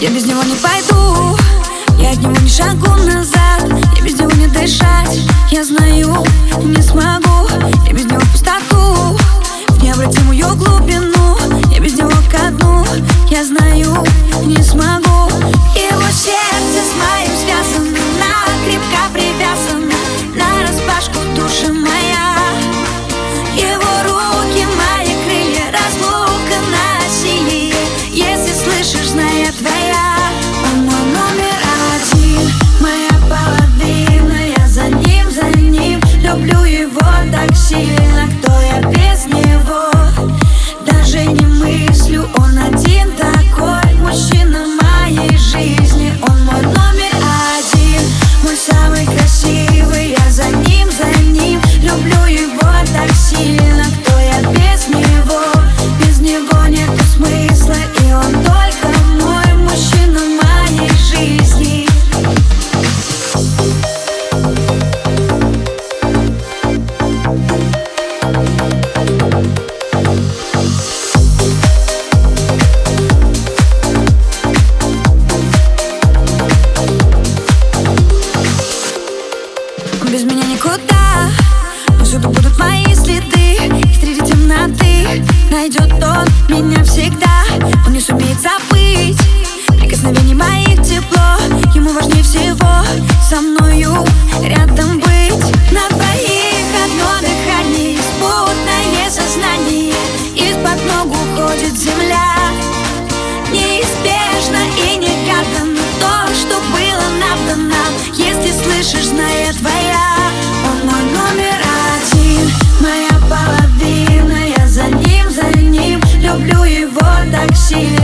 Я без него не пойду. Я от него не шагу назад. Я без него не дышать. Я знаю без меня никуда. Повсюду будут мои следы И среди темноты найдет он меня всегда. Он не сумеет забыть прикосновений моих тепло. Ему важнее всего со мною рядом такси